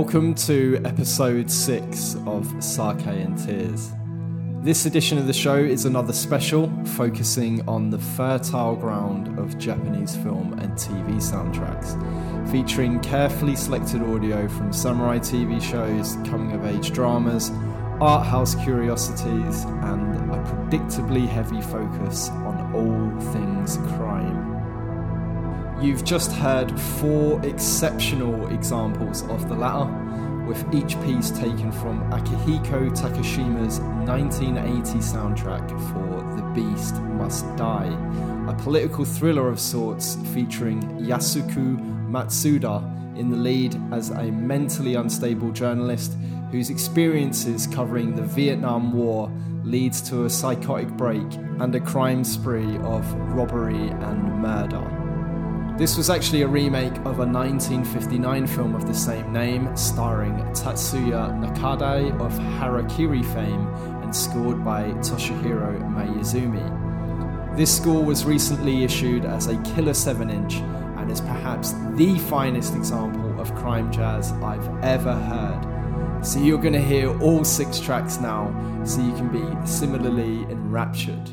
Welcome to episode 6 of Sake and Tears. This edition of the show is another special focusing on the fertile ground of Japanese film and TV soundtracks, featuring carefully selected audio from samurai TV shows, coming of age dramas, art house curiosities, and a predictably heavy focus on all things. You've just heard four exceptional examples of the latter, with each piece taken from Akihiko Takashima's 1980 soundtrack for The Beast Must Die, a political thriller of sorts featuring Yusaku Matsuda in the lead as a mentally unstable journalist whose experiences covering the Vietnam War leads to a psychotic break and a crime spree of robbery and murder. This was actually a remake of a 1959 film of the same name, starring Tatsuya Nakadai of Harakiri fame and scored by Toshiro Mayuzumi. This score was recently issued as a killer 7 inch and is perhaps the finest example of crime jazz I've ever heard. So you're going to hear all six tracks now, so you can be similarly enraptured.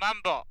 マンボ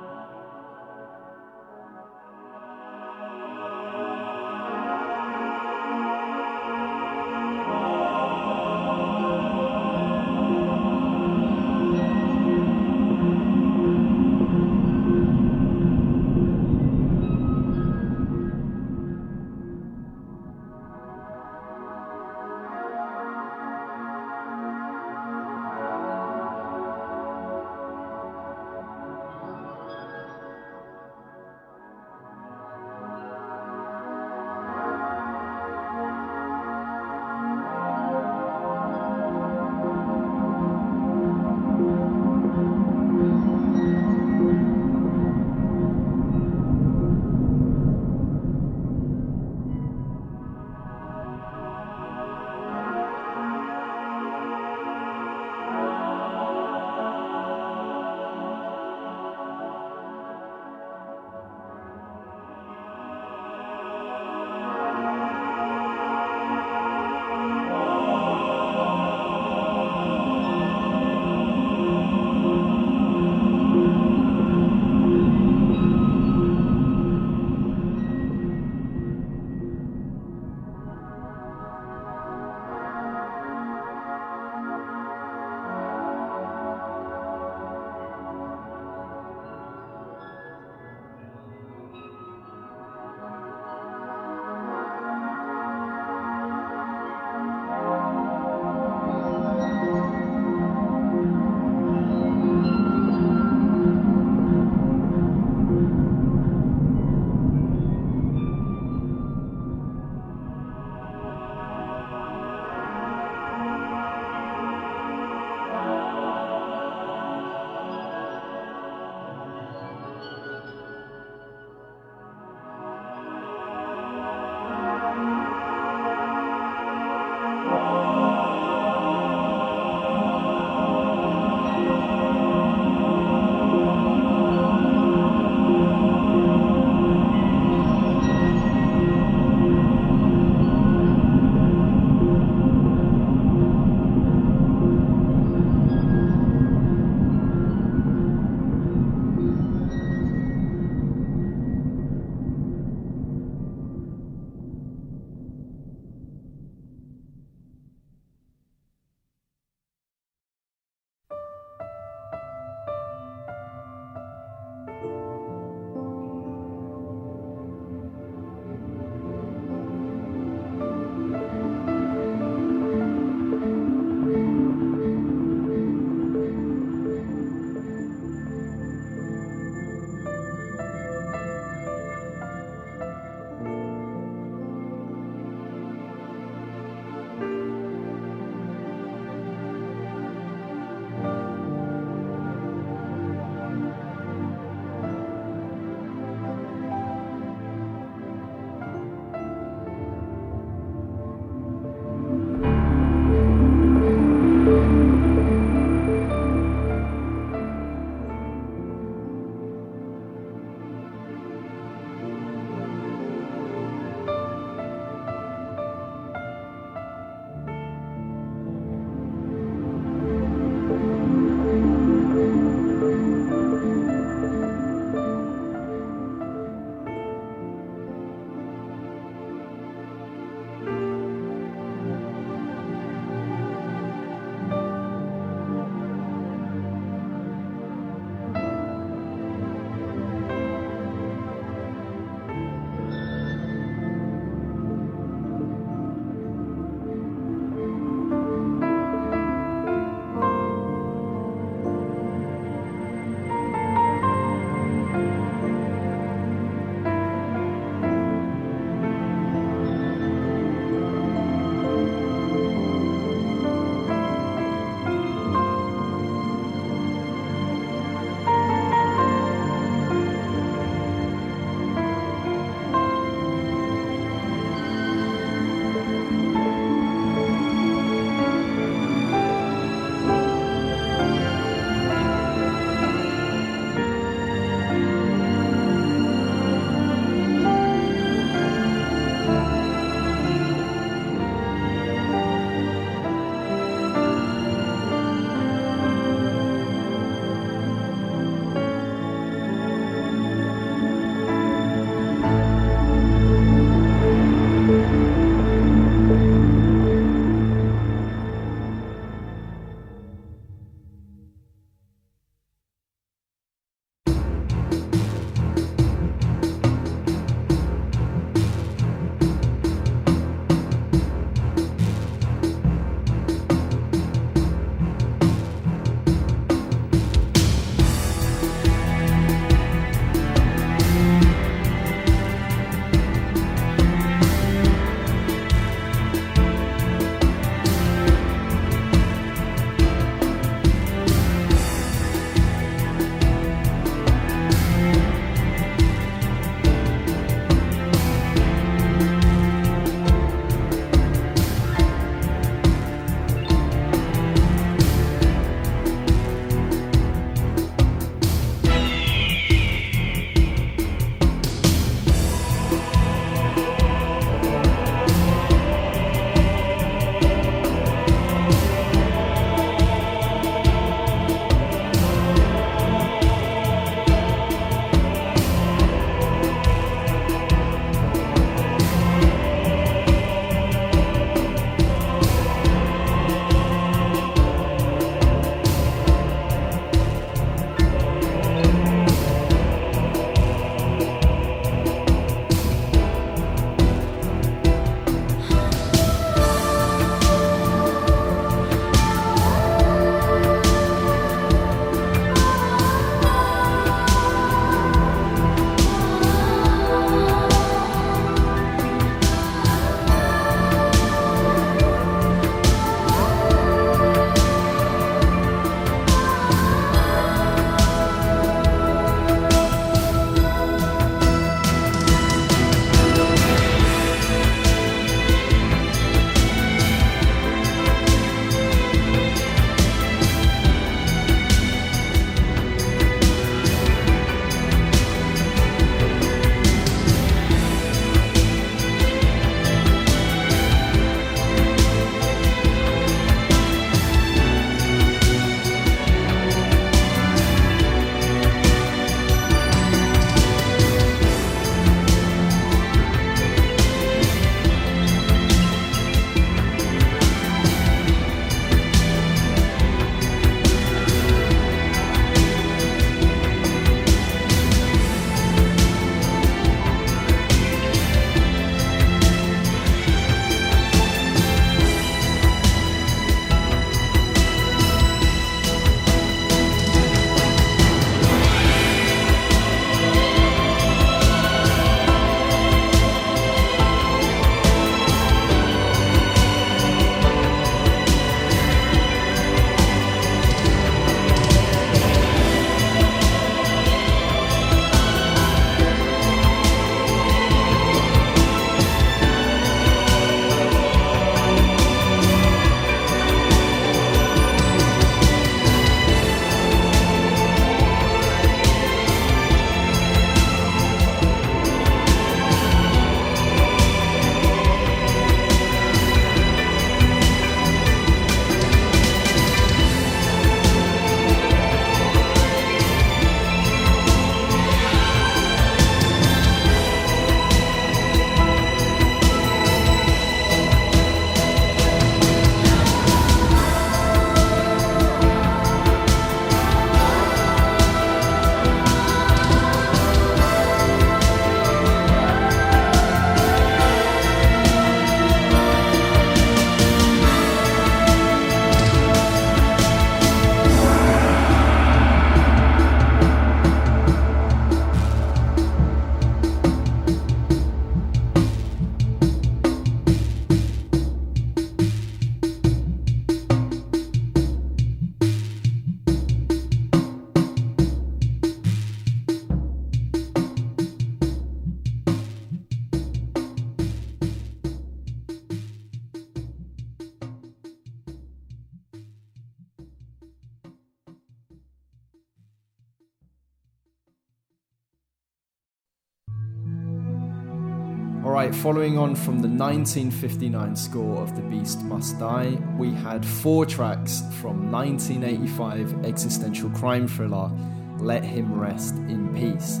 Following on from the 1959 score of The Beast Must Die, we had four tracks from 1985 existential crime thriller Let Him Rest in Peace.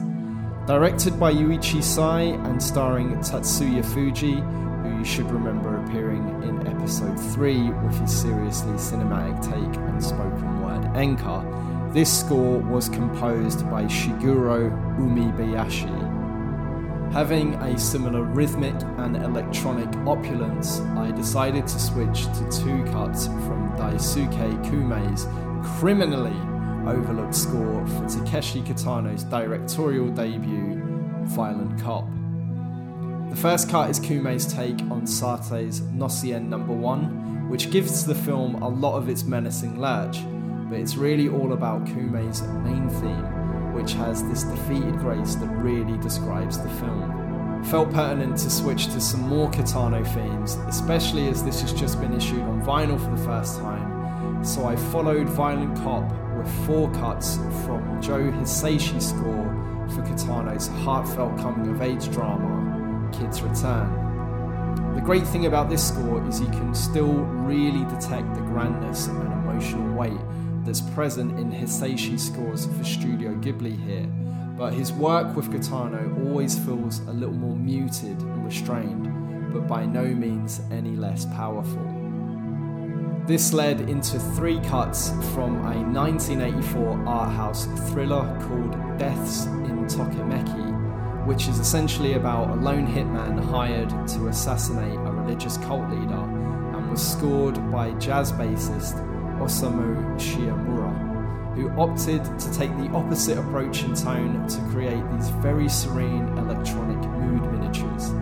Directed by Yuichi Sai and starring Tatsuya Fuji, who you should remember appearing in episode 3 with his seriously cinematic take on spoken word Enka, this score was composed by Shigeru Umebayashi Having a similar rhythmic and electronic opulence, I decided to switch to two cuts from Daisaku Kume's criminally overlooked score for Takeshi Kitano's directorial debut, Violent Cop. The first cut is Kume's take on Satie's Gnossienne Number 1, which gives the film a lot of its menacing lurch, but it's really all about Kume's main theme which has this defeated grace that really describes the film. Felt pertinent to switch to some more Kitano themes, especially as this has just been issued on vinyl for the first time, so I followed Violent Cop with four cuts from Joe Hisaishi score for Kitano's heartfelt coming of age drama, Kid's Return. The great thing about this score is you can still really detect the grandness and emotional weight that's present in Hisaishi scores for Studio Ghibli here, but his work with Kitano always feels a little more muted and restrained, but by no means any less powerful. This led into three cuts from a 1984 art house thriller called Deaths in Tokimeki, which is essentially about a lone hitman hired to assassinate a religious cult leader and was scored by jazz bassist Osamu Shimomura, who opted to take the opposite approach in tone to create these very serene electronic mood miniatures.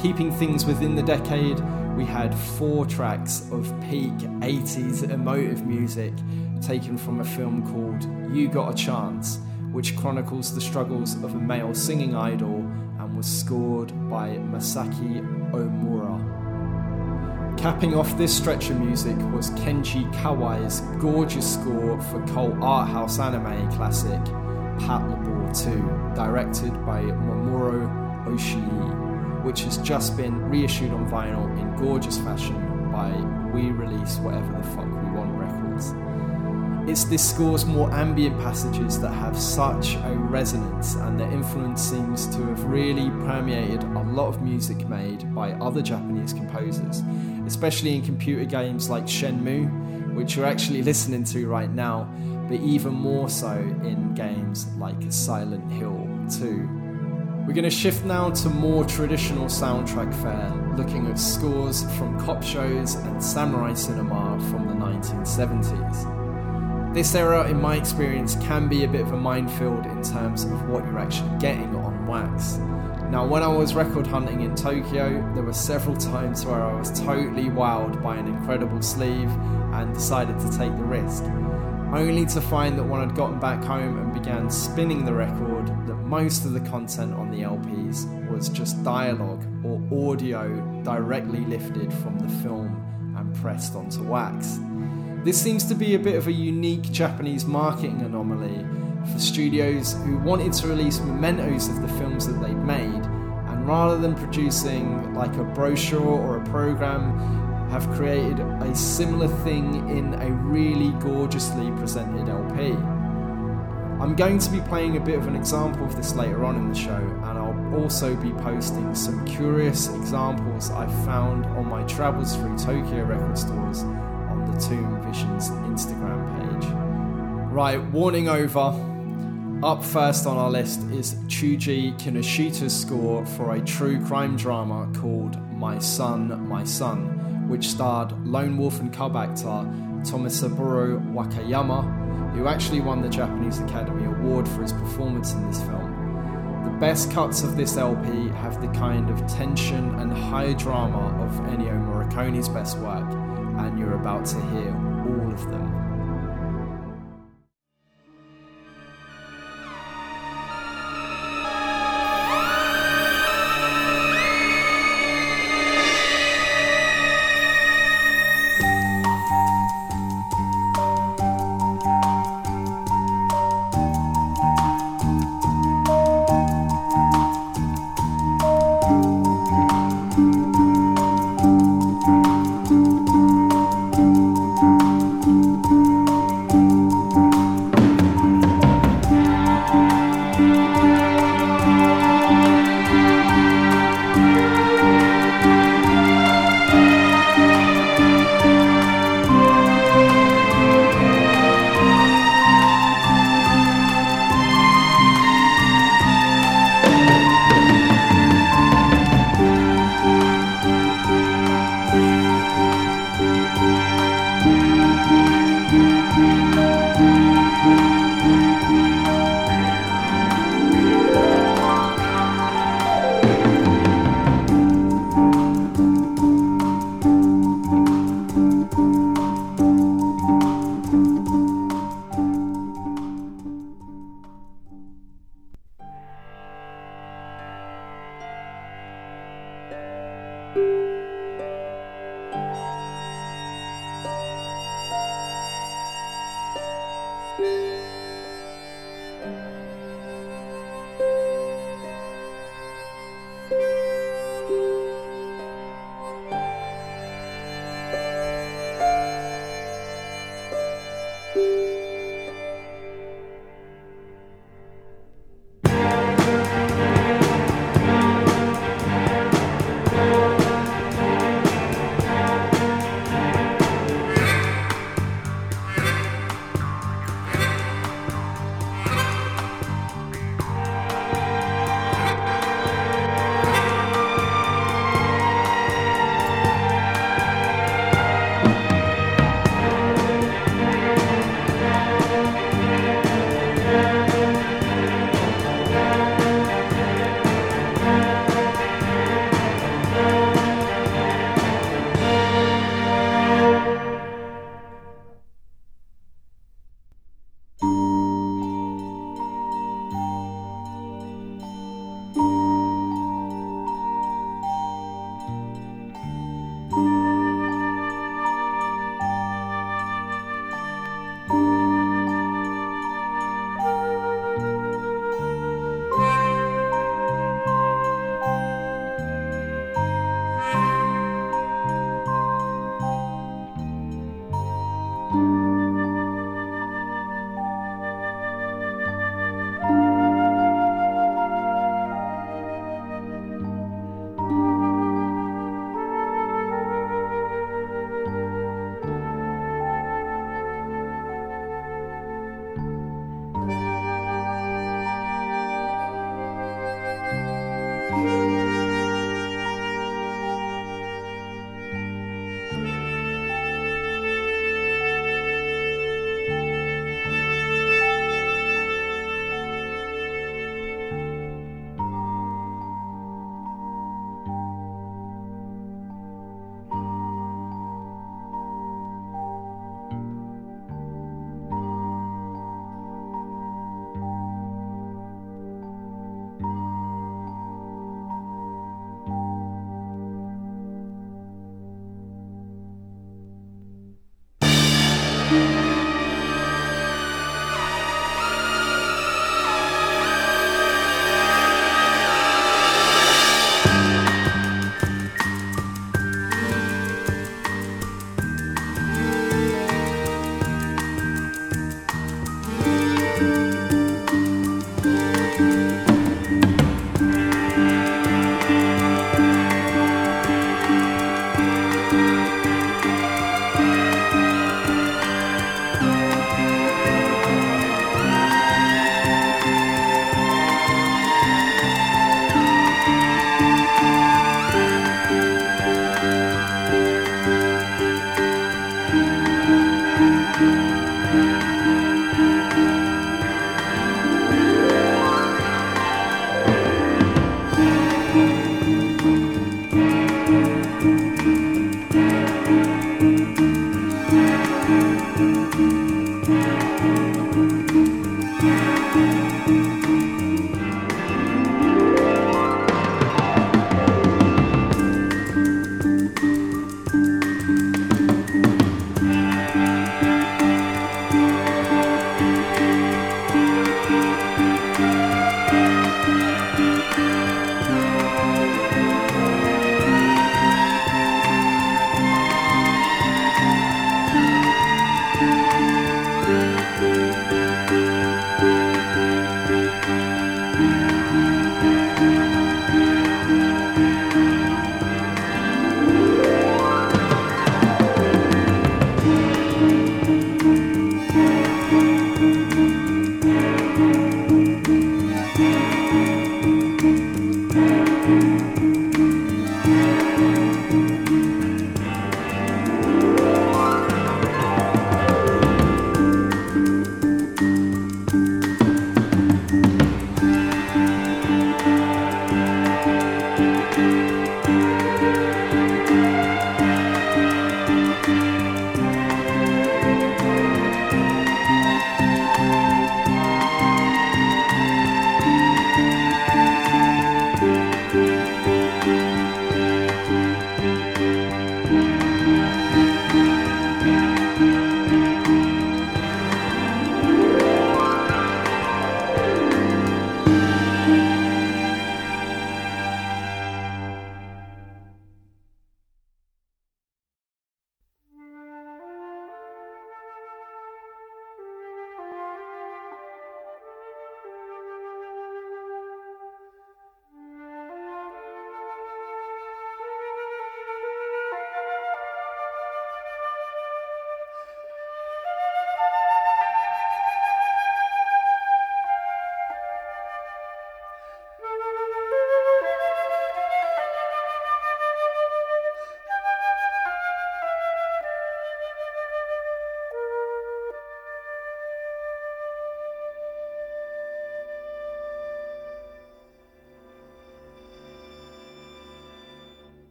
Keeping things within the decade, we had four tracks of peak 80s emotive music taken from a film called You Got a Chance, which chronicles the struggles of a male singing idol and was scored by Masaki Omura. Capping off this stretch of music was Kenji Kawai's gorgeous score for cult art house anime classic Pat Patlabor 2, directed by Mamoru Oshii, which has just been reissued on vinyl in gorgeous fashion by We Release Whatever the Fuck We Want Records. It's this score's more ambient passages that have such a resonance, and their influence seems to have really permeated a lot of music made by other Japanese composers, especially in computer games like Shenmue, which you're actually listening to right now, but even more so in games like Silent Hill 2. We're going to shift now to more traditional soundtrack fare, looking at scores from cop shows and samurai cinema from the 1970s. This era, in my experience, can be a bit of a minefield in terms of what you're actually getting on wax. Now, when I was record hunting in Tokyo, there were several times where I was totally wowed by an incredible sleeve and decided to take the risk. Only to find that when I'd gotten back home and began spinning the record, that most of the content on the LPs was just dialogue or audio directly lifted from the film and pressed onto wax. This seems to be a bit of a unique Japanese marketing anomaly for studios who wanted to release mementos of the films that they'd made, and rather than producing like a brochure or a program, have created a similar thing in a really gorgeously presented LP. I'm going to be playing a bit of an example of this later on in the show, and I'll also be posting some curious examples I've found on my travels through Tokyo record stores on the Tomb Visions Instagram page. Right, warning over. Up first on our list is Chuji Kinoshita's score for a true crime drama called My Son, My Son, which starred lone wolf and cub actor Tomisaburo Wakayama, who actually won the Japanese Academy Award for his performance in this film. The best cuts of this LP have the kind of tension and high drama of Ennio Morricone's best work, and you're about to hear all of them.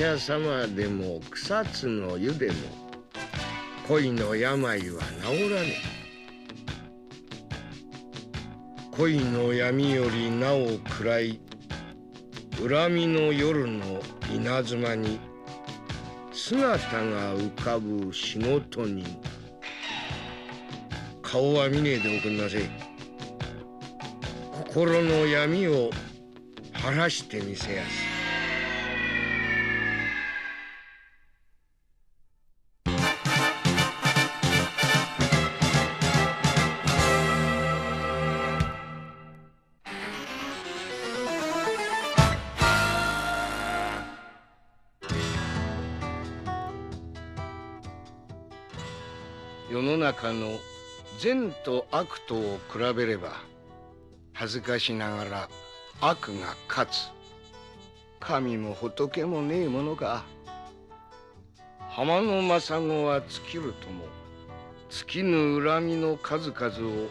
者様でも草津の湯でも恋の病は治らねえ。恋の闇よりなお暗い。恨みの夜の稲妻に姿が浮かぶ仕事人。顔は見ねえでおくんなせ心の闇を晴らしてみせやす中の善と悪とを比べれば恥ずかしながら悪が勝つ。神も仏もねえものか。浜の政子は尽きるとも尽きぬ恨みの数々を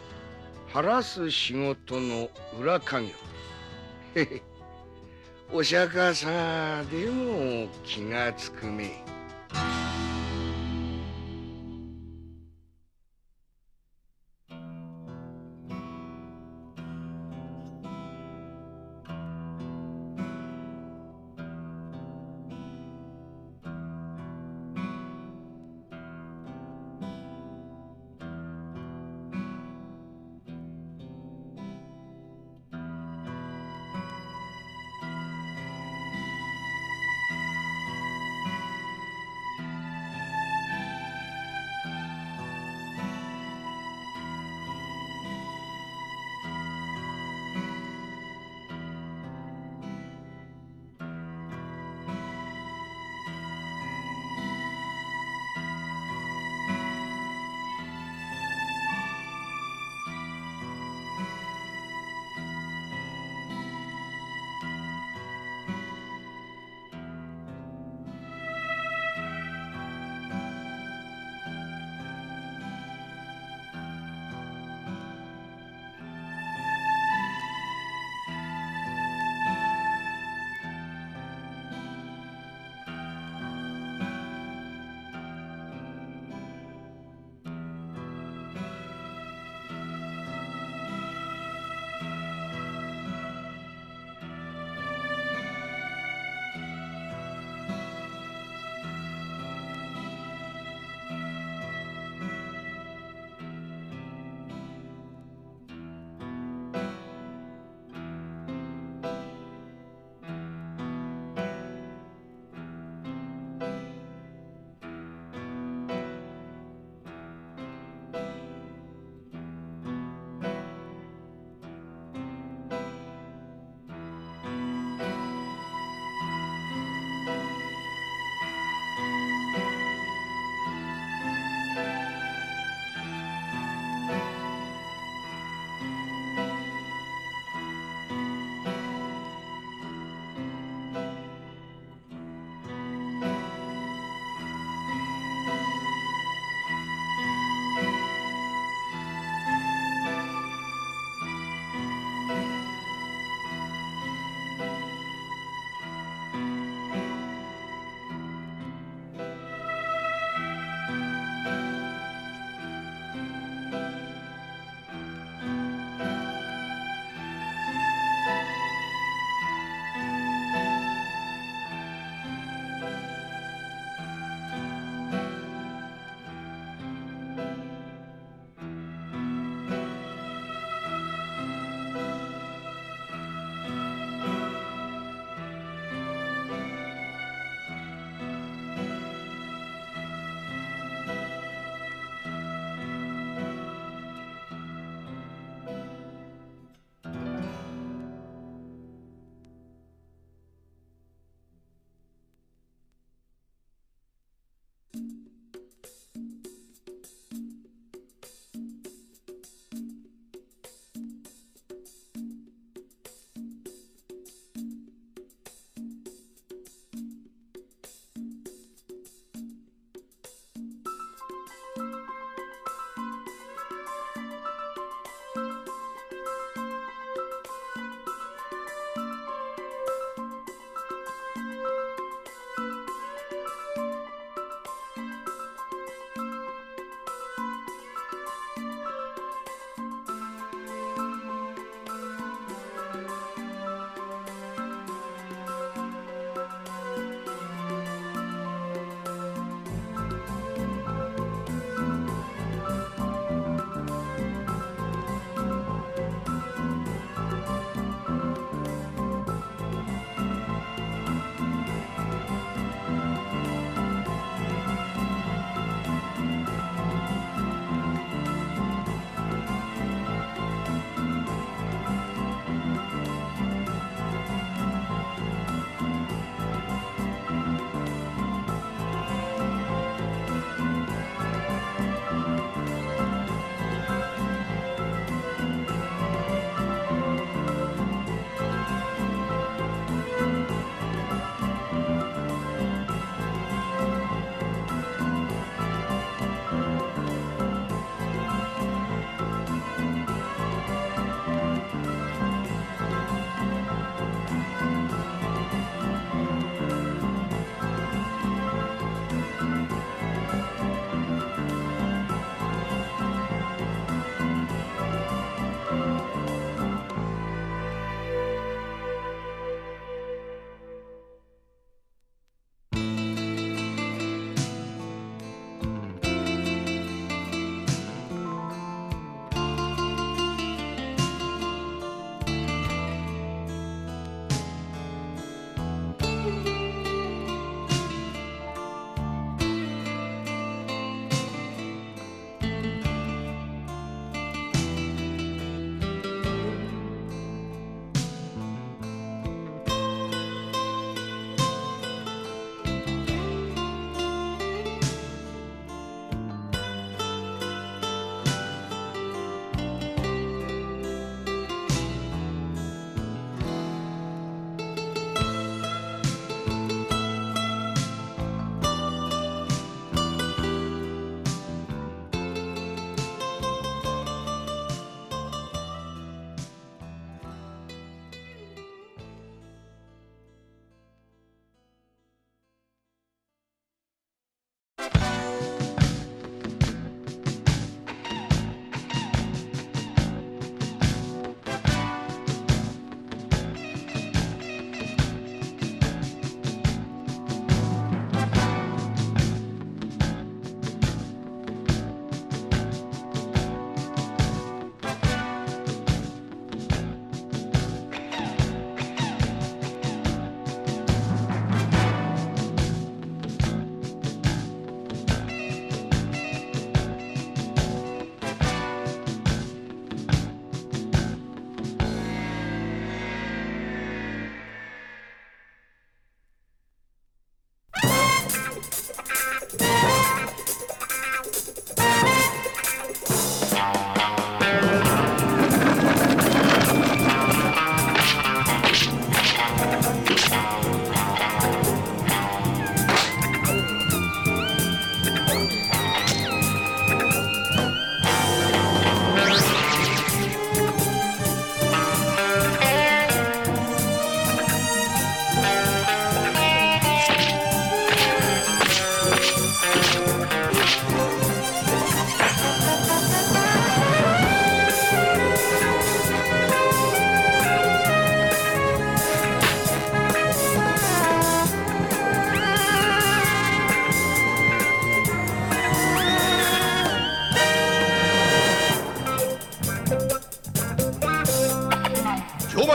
晴らす仕事の裏稼業へへ。お釈迦さでも気がつくめ。え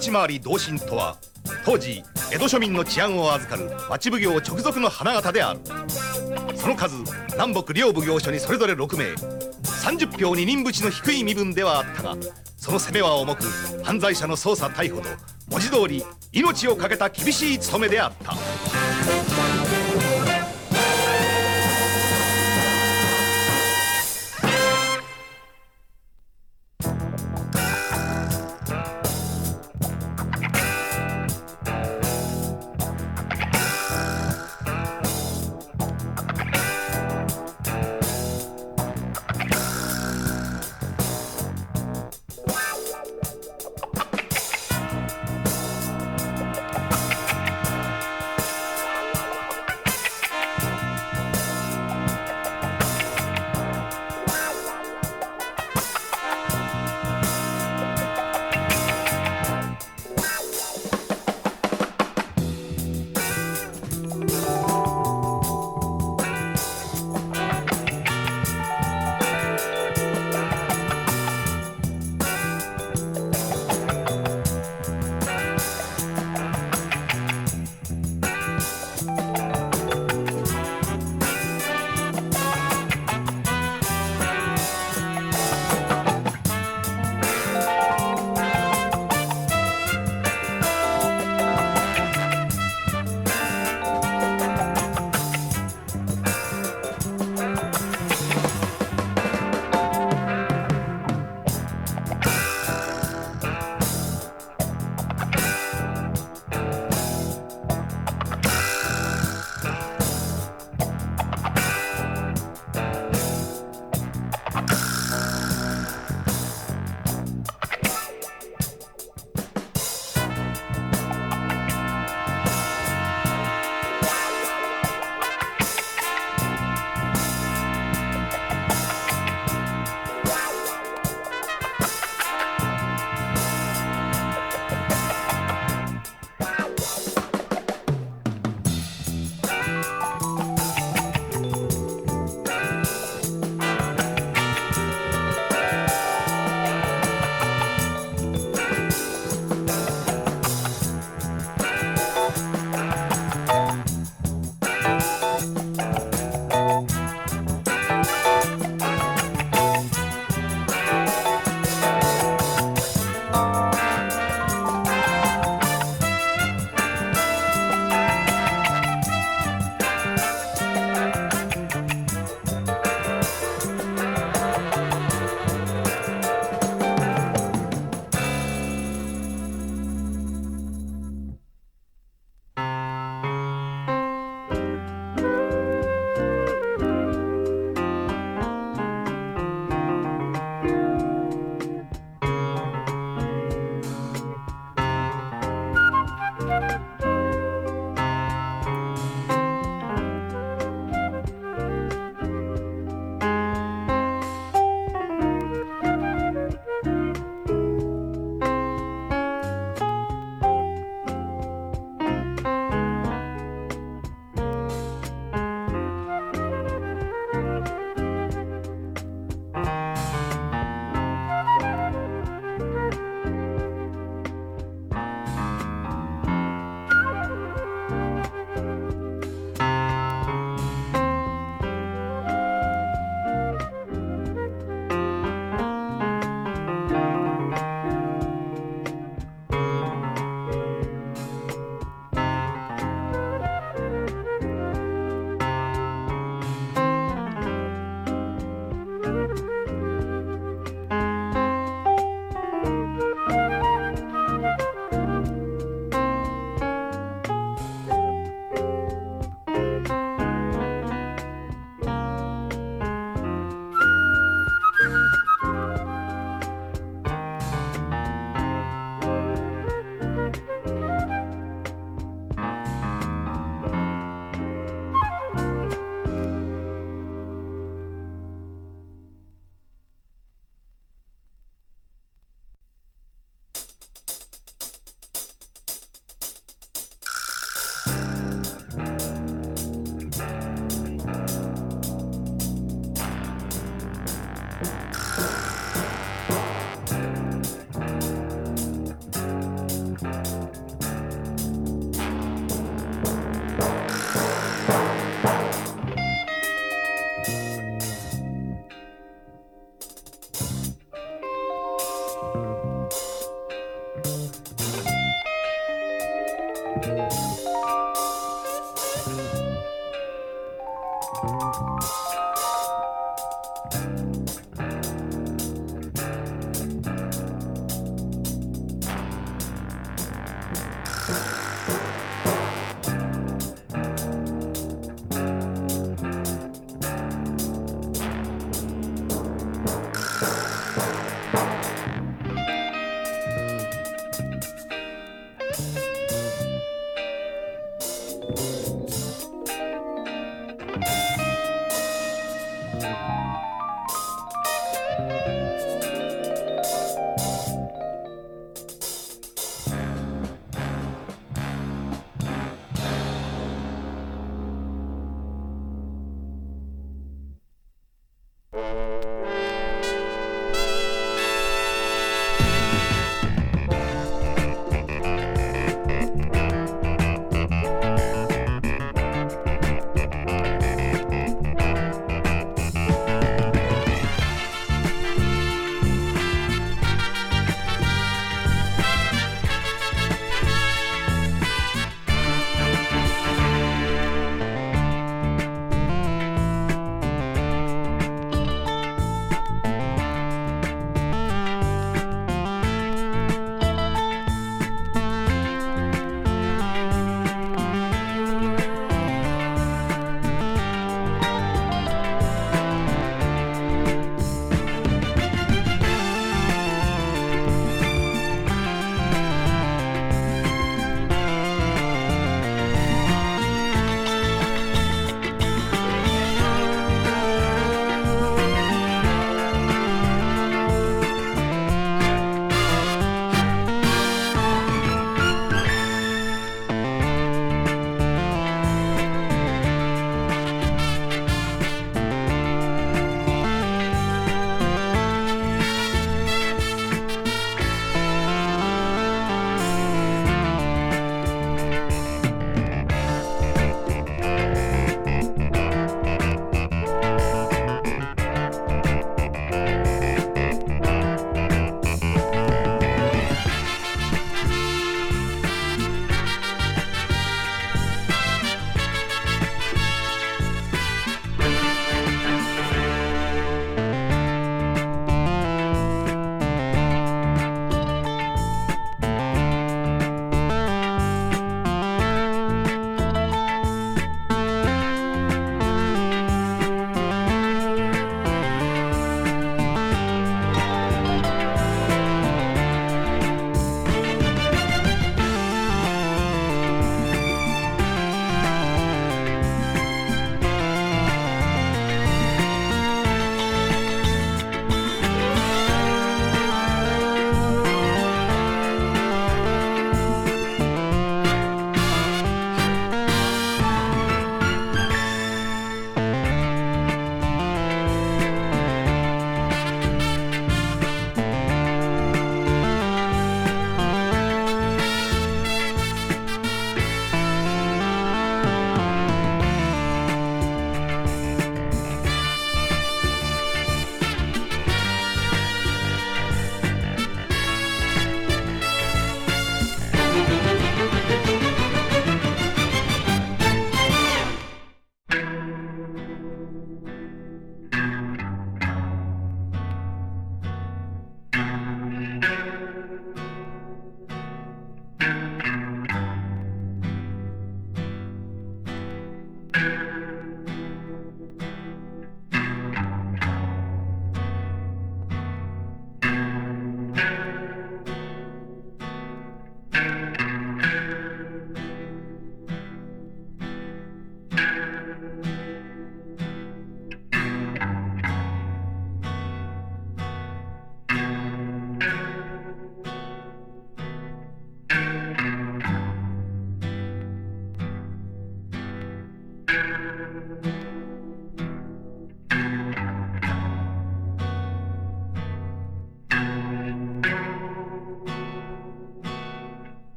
町回り同心とは当時江戸庶民の治安を預かる町奉行直属の花形である。その数南北両奉行所にそれぞれ6名30票二人淵の低い身分ではあったがその責めは重く犯罪者の捜査逮捕と文字通り命を懸けた厳しい務めであった「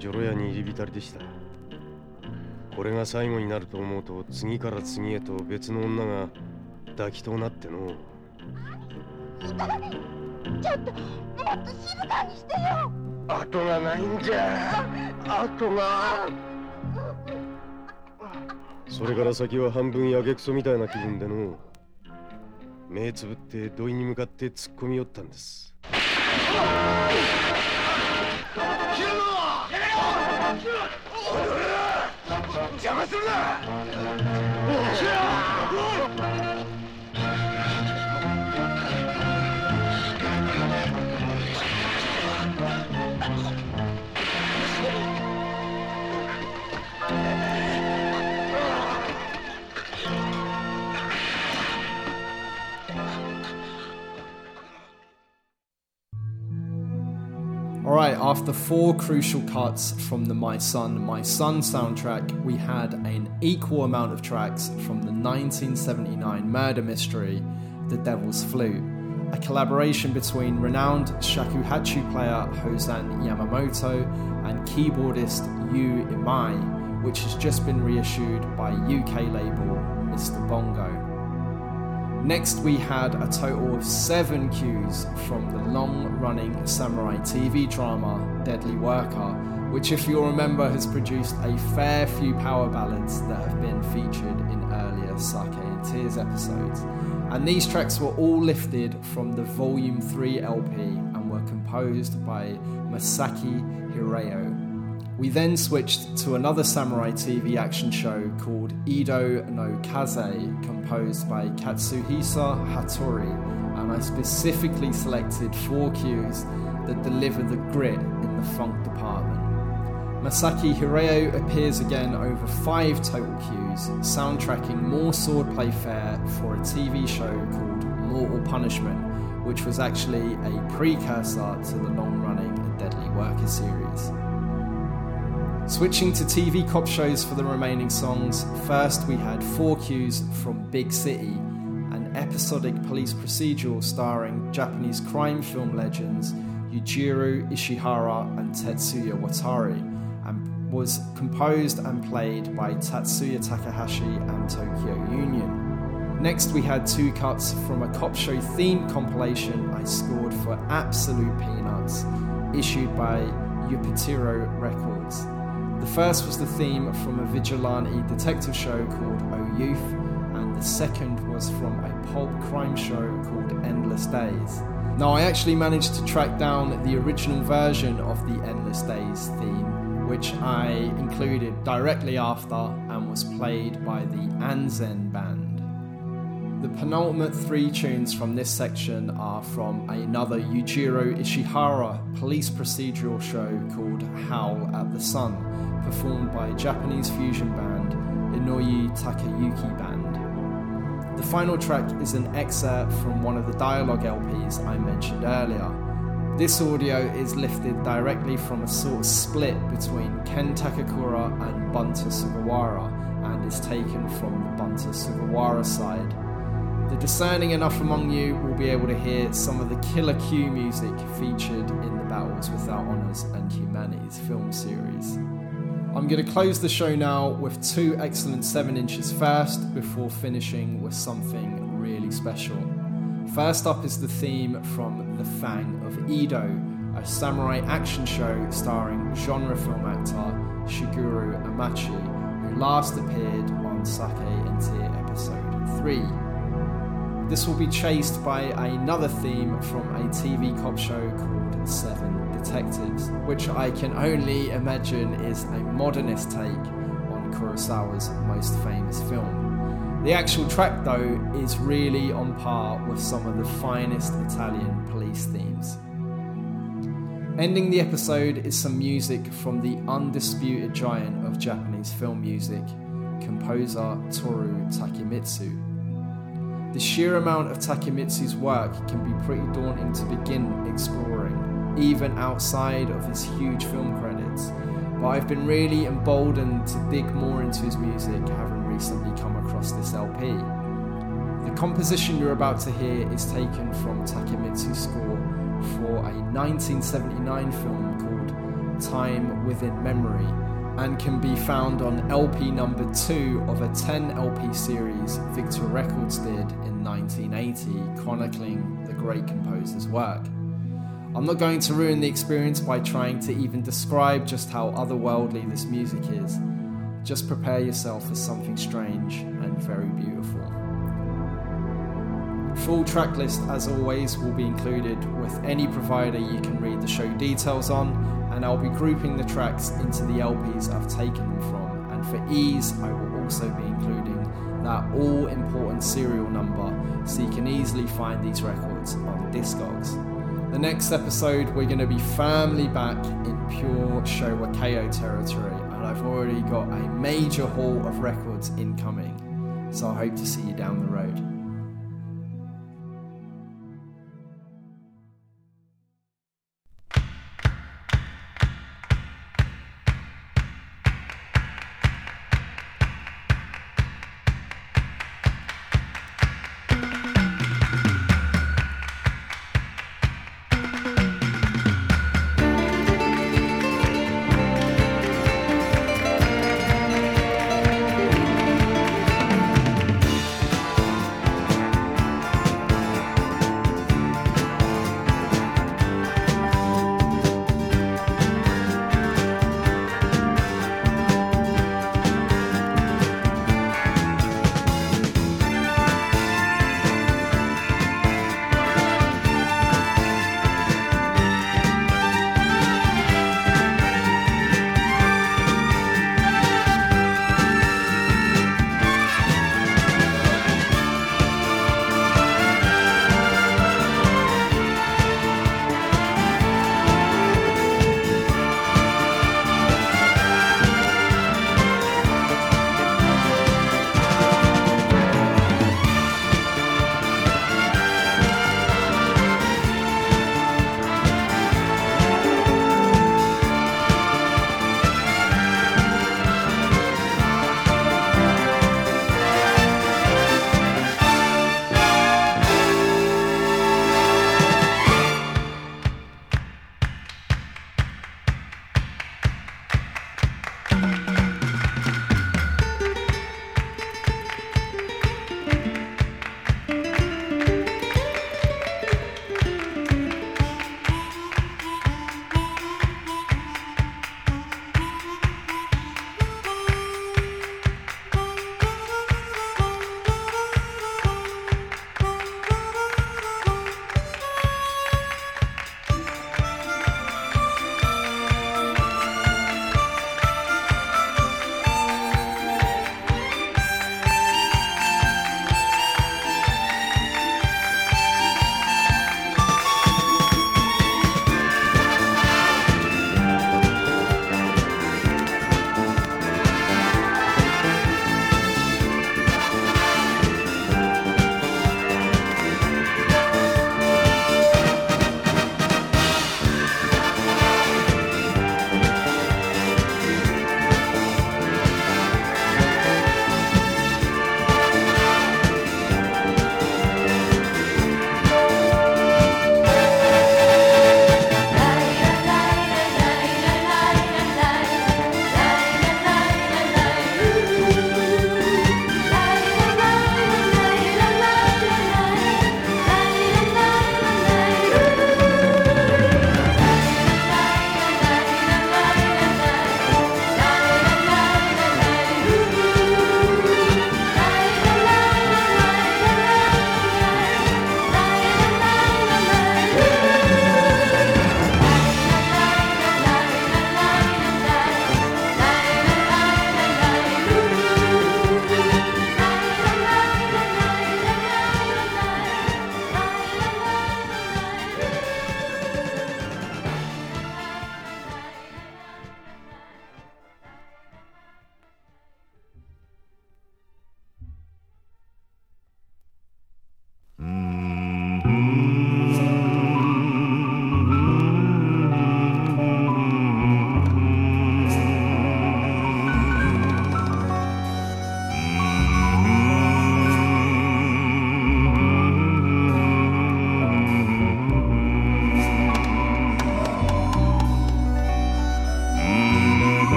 晩わしは女郎屋に入り浸りでした。これが最後になると思うと次から次へと別の女が抱きとなってのちょっともっと静かにしてよ。後がないんじゃ。後が。それから先は半分やけくそみたいな気分での目つぶって土井に向かって突っ込み寄ったんです邪魔するな「 Alright, after four crucial cuts from the My Son, My Son soundtrack, we had an equal amount of tracks from the 1979 murder mystery, The Devil's Flute, a collaboration between renowned shakuhachi player Hozan Yamamoto and keyboardist Yu Imai, which has just been reissued by UK label Mr. Bongo. Next, we had a total of seven cues from the long running samurai TV drama Deadly Worker, which, if you'll remember, has produced a fair few power ballads that have been featured in earlier Sake and Tears episodes. And these tracks were all lifted from the Volume 3 LP and were composed by Masaaki Hirao. We then switched to another samurai TV action show called Ido no Kaze, composed by Katsuhisa Hattori, and I specifically selected four cues that deliver the grit in the funk department. Masaaki Hirao appears again over five total cues, soundtracking more swordplay fare for a TV show called Mortal Punishment, which was actually a precursor to the long running Deadly Worker series. Switching to TV cop shows for the remaining songs, first we had four cues from Big City, an episodic police procedural starring Japanese crime film legends Yujiro Ishihara and Tetsuya Watari, and was composed and played by Tatsuya Takahashi and Tokyo Union. Next, we had two cuts from a cop show themed compilation I scored for Absolute Peanuts, issued by Yupitiro Records. The first was the theme from a vigilante detective show called O Youth, and the second was from a pulp crime show called Endless Days. Now, I actually managed to track down the original version of the Endless Days theme, which I included directly after and was played by the Anzen Band. The penultimate three tunes from this section are from another Yujiro Ishihara police procedural show called Howl at the Sun, performed by Japanese fusion band Inoue Takayuki Band. The final track is an excerpt from one of the dialogue LPs I mentioned earlier. This audio is lifted directly from a sort of split between Ken Takakura and Bunta Sugawara and is taken from the Bunta Sugawara side. The discerning enough among you will be able to hear some of the killer cue music featured in the Battles Without Honours and Humanities film series. I'm going to close the show now with two excellent 7 inches first before finishing with something really special. First up is the theme from The Fang of Edo, a samurai action show starring genre film actor Shigeru Amachi, who last appeared on Sake and Tear episode 3. This will be chased by another theme from a TV cop show called Seven Detectives, which I can only imagine is a modernist take on Kurosawa's most famous film. The actual track, though, is really on par with some of the finest Italian police themes. Ending the episode is some music from the undisputed giant of Japanese film music, composer Toru Takemitsu. The sheer amount of Takemitsu's work can be pretty daunting to begin exploring, even outside of his huge film credits. But I've been really emboldened to dig more into his music, having recently come across this LP. The composition you're about to hear is taken from Takemitsu's score for a 1979 film called Time Within Memory and can be found on LP number 2 of a 10 LP series Victor Records did in 1980, chronicling the great composer's work. I'm not going to ruin the experience by trying to even describe just how otherworldly this music is. Just prepare yourself for something strange and very beautiful. Full track list, as always, will be included with any provider you can read the show details on, and I'll be grouping the tracks into the LPs I've taken them from. And for ease, I will also be including that all important serial number so you can easily find these records on Discogs. The next episode, we're going to be firmly back in pure Showa kayo territory, and I've already got a major haul of records incoming. So I hope to see you down the road.